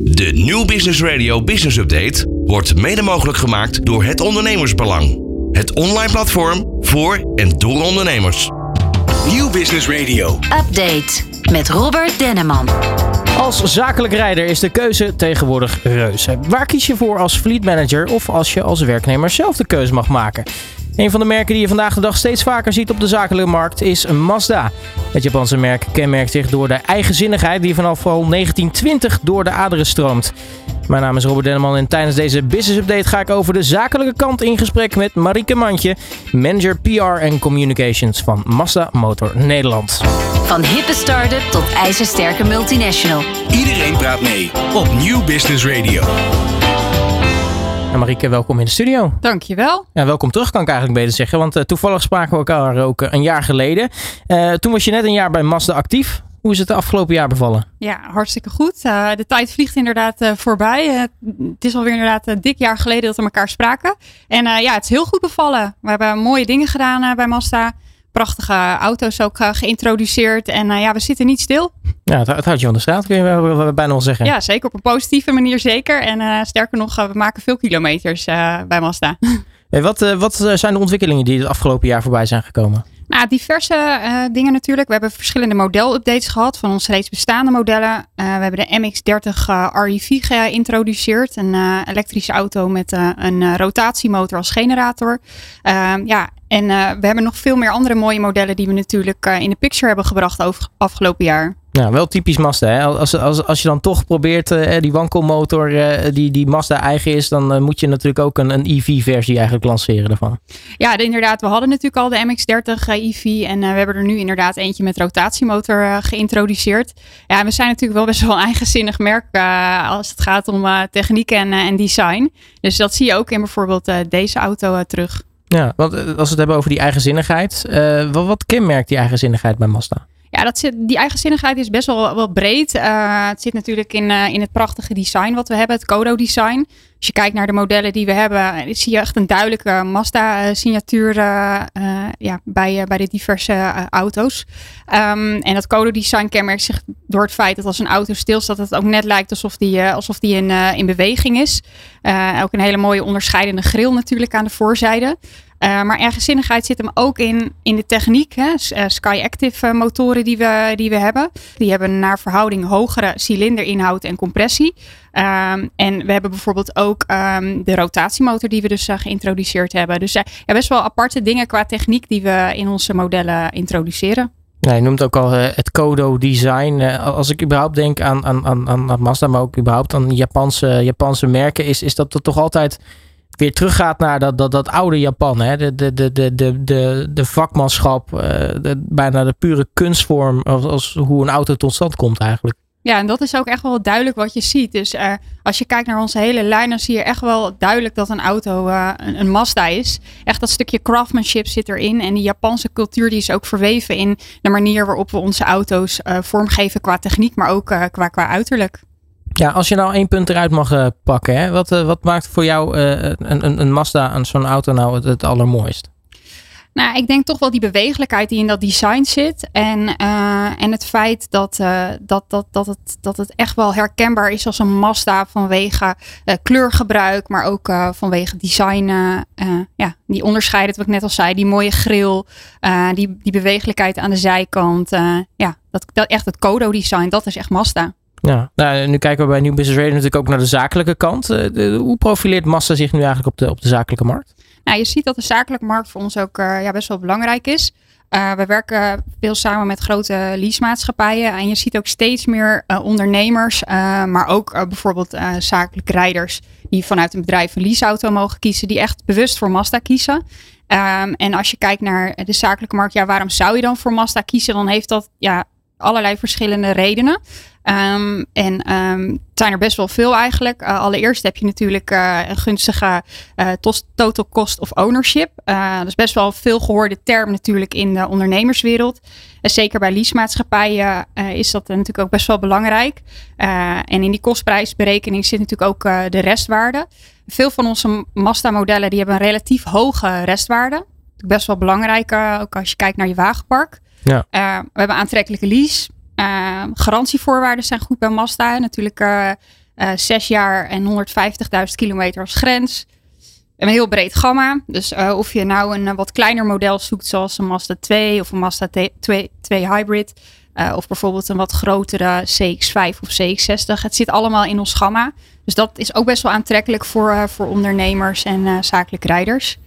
De New Business Radio Business Update wordt mede mogelijk gemaakt door het Ondernemersbelang. Het online platform voor en door ondernemers. Nieuw Business Radio. Update met Robert Denneman. Als zakelijk rijder is de keuze tegenwoordig reuze. Waar kies je voor als fleet manager of als je als werknemer zelf de keuze mag maken? Een van de merken die je vandaag de dag steeds vaker ziet op de zakelijke markt is Mazda. Het Japanse merk kenmerkt zich door de eigenzinnigheid die vanaf al 1920 door de aderen stroomt. Mijn naam is Robert Denneman en tijdens deze business update ga ik over de zakelijke kant in gesprek met Marieke Mandje, manager PR en communications van Mazda Motor Nederland. Van hippe start-up tot ijzersterke multinational. Iedereen praat mee op Nieuw Business Radio. En Marieke, welkom in de studio. Dankjewel. Ja, welkom terug, kan ik eigenlijk beter zeggen. Want uh, toevallig spraken we elkaar ook uh, een jaar geleden. Uh, toen was je net een jaar bij Mazda actief. Hoe is het de afgelopen jaar bevallen? Ja, hartstikke goed. de tijd vliegt inderdaad voorbij. het is alweer inderdaad een dik jaar geleden dat we elkaar spraken. En ja, het is heel goed bevallen. We hebben mooie dingen gedaan bij Mazda prachtige auto's ook uh, geïntroduceerd. En uh, ja, we zitten niet stil. Ja, het, het houdt je van de straat, kun je bijna wel zeggen. Ja, zeker op een positieve manier zeker. En uh, sterker nog, we maken veel kilometers bij Mazda. Hey, wat, wat zijn de ontwikkelingen die het afgelopen jaar voorbij zijn gekomen? Nou, diverse dingen natuurlijk. We hebben verschillende model-updates gehad van onze reeds bestaande modellen. We hebben de MX-30 uh, REV geïntroduceerd. Een elektrische auto met een rotatiemotor als generator. Ehm, ja, en we hebben nog veel meer andere mooie modellen die we natuurlijk in de picture hebben gebracht over afgelopen jaar. Ja, wel typisch Mazda. Hè? Als, als, als je dan toch probeert uh, die wankelmotor die, die Mazda eigen is, dan moet je natuurlijk ook een, een EV-versie eigenlijk lanceren daarvan. Ja, inderdaad. We hadden natuurlijk al de MX-30 EV en we hebben er nu inderdaad eentje met rotatiemotor geïntroduceerd. Ja, we zijn natuurlijk wel best wel een eigenzinnig merk als het gaat om techniek en, en design. Dus dat zie je ook in bijvoorbeeld deze auto terug. Ja, want als we het hebben over die eigenzinnigheid, wat, wat kenmerkt die eigenzinnigheid bij Mazda? Ja, dat zit, die eigenzinnigheid is best wel, wel breed. Uh, het zit natuurlijk in, uh, in het prachtige design wat we hebben, het Kodo-design. Als je kijkt naar de modellen die we hebben, zie je echt een duidelijke Mazda-signatuur uh, ja, bij, bij de diverse auto's. Um, en dat Kodo-design kenmerkt zich door het feit dat als een auto stilstaat, dat het ook net lijkt alsof die, alsof die in, in beweging is. ook een hele mooie onderscheidende grill natuurlijk aan de voorzijde. Uh, maar eigenzinnigheid zit hem ook in, in de techniek. Hè. Sky Active motoren die we, die we hebben. Die hebben naar verhouding hogere cilinderinhoud en compressie. Um, en we hebben bijvoorbeeld ook um, de rotatiemotor die we dus uh, geïntroduceerd hebben. Dus ja, best wel aparte dingen qua techniek die we in onze modellen introduceren. Ja, je noemt ook al het Kodo-design. als ik überhaupt denk aan, aan, aan, aan Mazda, maar ook überhaupt aan Japanse, Japanse merken, is, is dat toch altijd weer teruggaat naar dat, dat, dat oude Japan. Hè? De, de, de, de, de, de, de vakmanschap, uh, bijna de pure kunstvorm als, als hoe een auto tot stand komt eigenlijk. Ja, en dat is ook echt wel duidelijk wat je ziet. Dus uh, als je kijkt naar onze hele lijn, dan zie je echt wel duidelijk dat een auto uh, een, een, Mazda is. Echt dat stukje craftsmanship zit erin. En die Japanse cultuur die is ook verweven in de manier waarop we onze auto's uh, vormgeven qua techniek, maar ook qua, qua uiterlijk. Ja, als je nou één punt eruit mag pakken, hè? Wat, wat maakt voor jou een, een, een Mazda aan zo'n auto nou het, het, allermooist? Nou, ik denk toch wel die bewegelijkheid die in dat design zit. En, en het feit dat, dat, dat, dat, het, dat het echt wel herkenbaar is als een Mazda vanwege kleurgebruik, maar ook vanwege design. ja, die onderscheiden, wat ik net al zei, die mooie grill, die, die bewegelijkheid aan de zijkant. ja, dat, dat echt het Kodo-design, dat is echt Mazda. Ja, nou, nu kijken we bij New Business Radio natuurlijk ook naar de zakelijke kant. Hoe profileert Massa zich nu eigenlijk op de, op de zakelijke markt? Nou, je ziet dat de zakelijke markt voor ons ook uh, ja, best wel belangrijk is. Uh, we werken veel samen met grote leasemaatschappijen. En je ziet ook steeds meer ondernemers, maar ook bijvoorbeeld zakelijke rijders die vanuit een bedrijf een leaseauto mogen kiezen, die echt bewust voor Mazda kiezen. Um, en als je kijkt naar de zakelijke markt, ja, waarom zou je dan voor Mazda kiezen? Dan heeft dat ja, allerlei verschillende redenen. Um, en um, het zijn er best wel veel eigenlijk. Uh, allereerst heb je natuurlijk uh, een gunstige uh, total cost of ownership. dat is best wel een veel gehoorde term natuurlijk in de ondernemerswereld. En zeker bij leasemaatschappijen is dat natuurlijk ook best wel belangrijk. en in die kostprijsberekening zit natuurlijk ook de restwaarde. Veel van onze Mazda-modellen die hebben een relatief hoge restwaarde. Best wel belangrijk, ook als je kijkt naar je wagenpark. Ja. we hebben aantrekkelijke lease. Uh, garantievoorwaarden zijn goed bij Mazda. Natuurlijk uh, eh, zes jaar en 150.000 kilometer als grens. Een heel breed gamma. Dus eh, of je nou een eh, wat kleiner model zoekt, zoals een Mazda 2 of een Mazda 2, 2 Hybrid. eh, of bijvoorbeeld een wat grotere CX5 of CX60. Het zit allemaal in ons gamma. Dus dat is ook best wel aantrekkelijk voor, eh, voor ondernemers en eh, zakelijk rijders.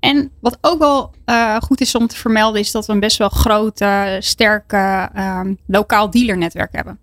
En wat ook wel eh, goed is om te vermelden, is dat we een best wel groot, eh, sterk eh, ehm, lokaal dealernetwerk hebben.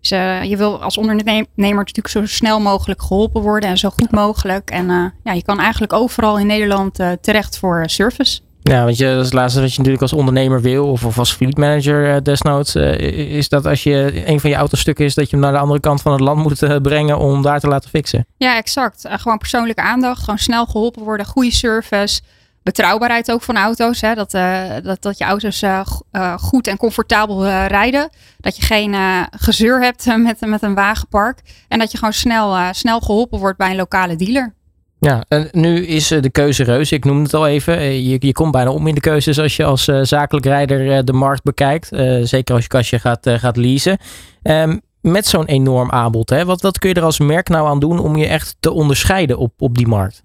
Dus eh, je wil als ondernemer natuurlijk zo snel mogelijk geholpen worden en zo goed mogelijk. En eh, ja, je kan eigenlijk overal in Nederland terecht voor service. Ja, want je, dat is het laatste wat je natuurlijk als ondernemer wil, of, of als fleet manager desnoods, is dat als je een van je autostukken is, dat je hem naar de andere kant van het land moet brengen om daar te laten fixen. Ja, exact. Gewoon persoonlijke aandacht, gewoon snel geholpen worden, goede service. Betrouwbaarheid ook van auto's. Hè? Dat, eh, dat, dat je auto's eh, eh, goed en comfortabel rijden. Dat je geen gezeur hebt met, met een wagenpark. En dat je gewoon snel, snel geholpen wordt bij een lokale dealer. Ja, en nu is de keuze reus. Ik noemde het al even. Je, je komt bijna om in de keuzes als je als zakelijk rijder de markt bekijkt. Zeker als je kastje gaat, gaat leasen. Ehm, met zo'n enorm aanbod, hè? Wat, wat kun je er als merk nou aan doen om je echt te onderscheiden op, op die markt?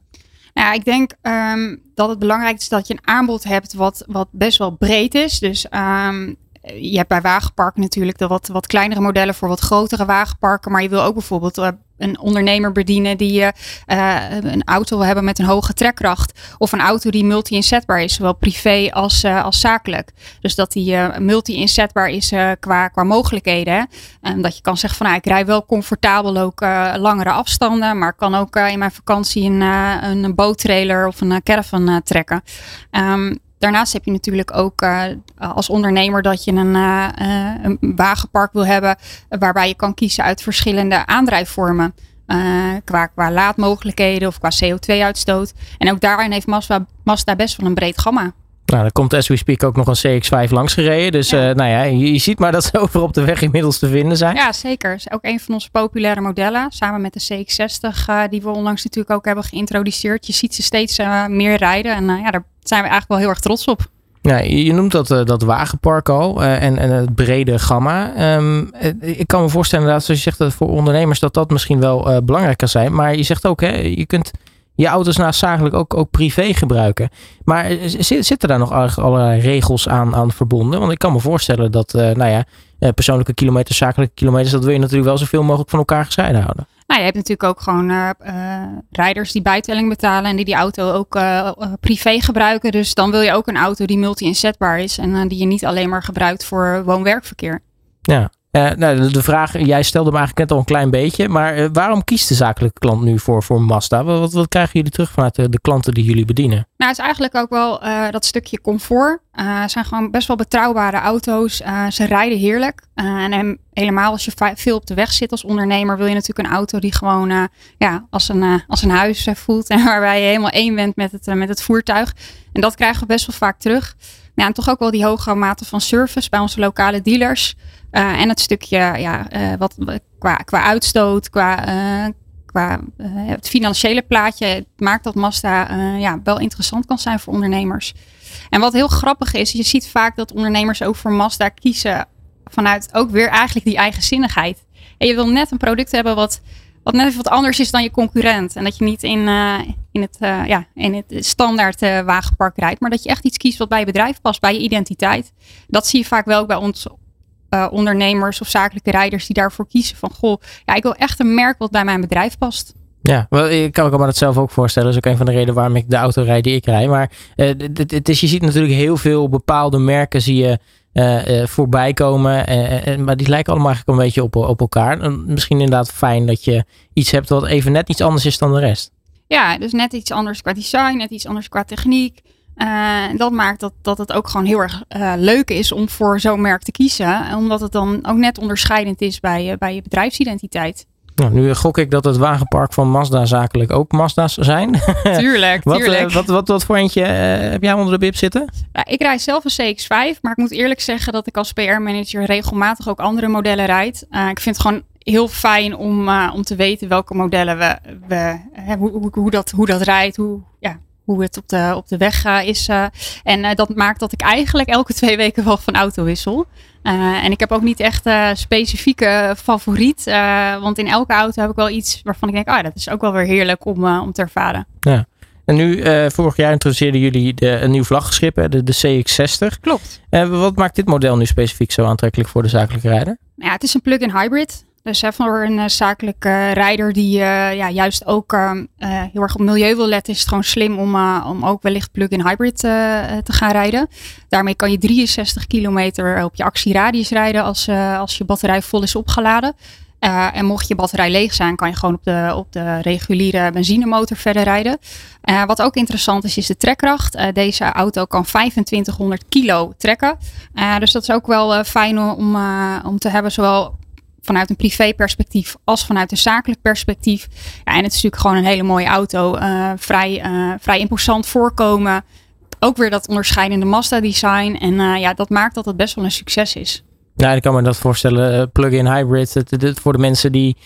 Nou, ja, ik denk ehm, dat het belangrijk is dat je een aanbod hebt wat, wat best wel breed is. Dus ehm, je hebt bij wagenparken natuurlijk de wat, wat kleinere modellen voor wat grotere wagenparken. Maar je wil ook bijvoorbeeld eh, een ondernemer bedienen die eh, eh, een auto wil hebben met een hoge trekkracht. Of een auto die multi-inzetbaar is, zowel privé als, als zakelijk. Dus dat die multi-inzetbaar is qua, qua mogelijkheden. En dat je kan zeggen van nou, ik rij wel comfortabel ook langere afstanden. Maar kan ook in mijn vakantie een, een boottrailer of een caravan trekken. Ehm, Daarnaast heb je natuurlijk ook eh, als ondernemer dat je een, eh, eh, een wagenpark wil hebben waarbij je kan kiezen uit verschillende aandrijfvormen. qua, qua laadmogelijkheden of qua CO2-uitstoot. En ook daarin heeft Mazda, Mazda best wel een breed gamma. Nou, er komt as we speak ook nog een CX-5 langs gereden. Dus Ja. nou ja, je, je ziet maar dat ze over op de weg inmiddels te vinden zijn. Ja, zeker. Is ook een van onze populaire modellen. Samen met de CX-60, eh, die we onlangs natuurlijk ook hebben geïntroduceerd. Je ziet ze steeds meer rijden. En ja, daar zijn we eigenlijk wel heel erg trots op. Ja, je noemt dat, eh, dat wagenpark al eh, en, en het brede gamma. Ehm, eh, ik kan me voorstellen inderdaad, zoals je zegt, dat voor ondernemers dat dat misschien wel eh, belangrijk kan zijn. Maar je zegt ook, hè, je kunt je auto's naast zakelijk ook, ook privé gebruiken. Maar zi- zitten daar nog allerlei regels aan, aan verbonden? Want ik kan me voorstellen dat, nou ja, persoonlijke kilometers, zakelijke kilometers, dat wil je natuurlijk wel zoveel mogelijk van elkaar gescheiden houden. Nou, je hebt natuurlijk ook gewoon eh, eh, rijders die bijtelling betalen en die die auto ook eh, privé gebruiken. Dus dan wil je ook een auto die multi-inzetbaar is en die je niet alleen maar gebruikt voor woon-werkverkeer. Ja. Eh, nou, de, vraag, jij stelde hem eigenlijk net al een klein beetje. Maar eh, waarom kiest de zakelijke klant nu voor, voor Mazda? Wat, wat, krijgen jullie terug vanuit de, de klanten die jullie bedienen? Nou, het is eigenlijk ook wel eh, dat stukje comfort. Het zijn gewoon best wel betrouwbare auto's. Ze rijden heerlijk. En helemaal als je veel op de weg zit als ondernemer, wil je natuurlijk een auto die gewoon ja, als, een, als een huis voelt. En waarbij je helemaal één bent met het, met het voertuig. En dat krijgen we best wel vaak terug. Ja, en toch ook wel die hoge mate van service bij onze lokale dealers. Eh, en het stukje ja, eh, wat, qua, qua uitstoot, qua, eh, qua het financiële plaatje het maakt dat Mazda ja, wel interessant kan zijn voor ondernemers. En wat heel grappig is, je ziet vaak dat ondernemers ook voor Mazda kiezen vanuit ook weer eigenlijk die eigenzinnigheid. En je wil net een product hebben wat, wat net even wat anders is dan je concurrent. En dat je niet in, eh, in, het, eh, ja, in het standaard eh, wagenpark rijdt, maar dat je echt iets kiest wat bij je bedrijf past, bij je identiteit. Dat zie je vaak wel ook bij ons ondernemers of zakelijke rijders die daarvoor kiezen van goh, ja, ik wil echt een merk wat bij mijn bedrijf past. Ja, wel, ik kan me dat zelf ook voorstellen. Dat is ook een van de redenen waarom ik de auto rijd die ik rijd. Maar het is, je ziet natuurlijk heel veel bepaalde merken zie je eh, voorbij komen. eh, maar die lijken allemaal eigenlijk een beetje op, op elkaar. En misschien inderdaad fijn dat je iets hebt wat even net iets anders is dan de rest. Ja, dus net iets anders qua design, net iets anders qua techniek. Dat maakt dat, dat het ook gewoon heel erg eh, leuk is om voor zo'n merk te kiezen. Omdat het dan ook net onderscheidend is bij, bij je bedrijfsidentiteit. Nou, nu gok ik dat het wagenpark van Mazda zakelijk ook Mazda's zijn. Tuurlijk, wat, tuurlijk. eh, wat, wat, wat voor eentje eh, heb jij onder de bib zitten? Nou, ik rijd zelf een CX-5, maar ik moet eerlijk zeggen dat ik als PR-manager regelmatig ook andere modellen rijd. Eh, ik vind het gewoon heel fijn om, om te weten welke modellen we, we hè, hoe, hoe, hoe, dat, hoe dat rijdt, hoe, ja, hoe het op de, op de weg is. en dat maakt dat ik eigenlijk elke twee weken wel van auto wissel. En ik heb ook niet echt specifieke favoriet. want in elke auto heb ik wel iets waarvan ik denk, ah, dat is ook wel weer heerlijk om, om te ervaren. Ja. En nu, vorig jaar introduceerden jullie de, een nieuw vlaggenschip, de, de CX-60. Klopt. wat maakt dit model nu specifiek zo aantrekkelijk voor de zakelijke rijder? Nou ja, het is een plug-in hybrid. Dus hè, voor een uh, zakelijke rijder die uh, ja, juist ook ehm, heel erg op milieu wil letten, is het gewoon slim om, om ook wellicht plug-in hybrid te gaan rijden. Daarmee kan je 63 kilometer op je actieradius rijden als, als je batterij vol is opgeladen. en mocht je batterij leeg zijn, kan je gewoon op de, op de reguliere benzinemotor verder rijden. wat ook interessant is, is de trekkracht. deze auto kan 2500 kilo trekken. dus dat is ook wel fijn om, om te hebben, zowel vanuit een privéperspectief als vanuit een zakelijk perspectief. Ja, en het is natuurlijk gewoon een hele mooie auto. Uh, vrij, uh, vrij imposant voorkomen. Ook weer dat onderscheidende Mazda-design. En uh, ja, dat maakt dat het best wel een succes is. Ja, ik kan me dat voorstellen. Plug-in hybrid. Het, het, voor de mensen die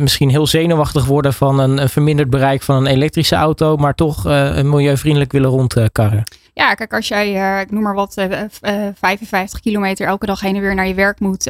misschien heel zenuwachtig worden van een, een, verminderd bereik van een elektrische auto, maar toch milieuvriendelijk willen rondkarren. Ja, kijk, als jij, ik noem maar wat, 55 kilometer elke dag heen en weer naar je werk moet.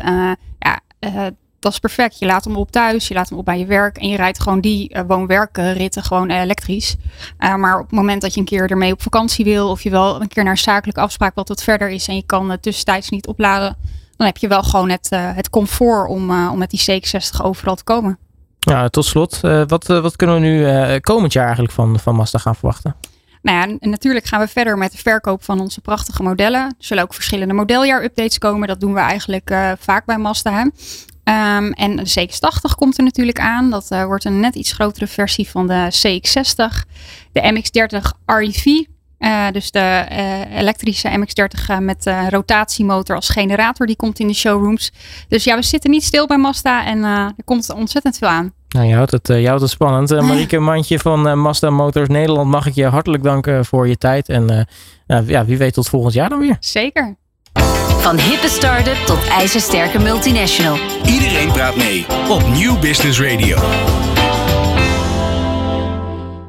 ja, uh, dat is perfect. Je laat hem op thuis, je laat hem op bij je werk en je rijdt gewoon die uh, woon-werkritten gewoon elektrisch. Uh, maar op het moment dat je een keer ermee op vakantie wil of je wel een keer naar een zakelijke afspraak wat wat verder is en je kan tussentijds niet opladen, dan heb je wel gewoon het, het comfort om, om met die C60 overal te komen. Ja, tot slot, wat, wat kunnen we nu komend jaar eigenlijk van, van Mazda gaan verwachten? Nou ja, en natuurlijk gaan we verder met de verkoop van onze prachtige modellen. Er zullen ook verschillende modeljaar-updates komen. Dat doen we eigenlijk uh, vaak bij Mazda. Um, en de CX-80 komt er natuurlijk aan. Dat uh, wordt een net iets grotere versie van de CX-60. De MX-30 REV. Uh, dus de elektrische MX-30 met rotatiemotor als generator. Die komt in de showrooms. Dus ja, we zitten niet stil bij Mazda. En er komt ontzettend veel aan. Nou, je houdt het, je houdt het spannend. Marieke Mandje van Mazda Motors Nederland, mag ik je hartelijk danken voor je tijd. En nou, ja, wie weet tot volgend jaar dan weer. Zeker. Van hippe start-up tot ijzersterke multinational. Iedereen praat mee op Nieuw Business Radio.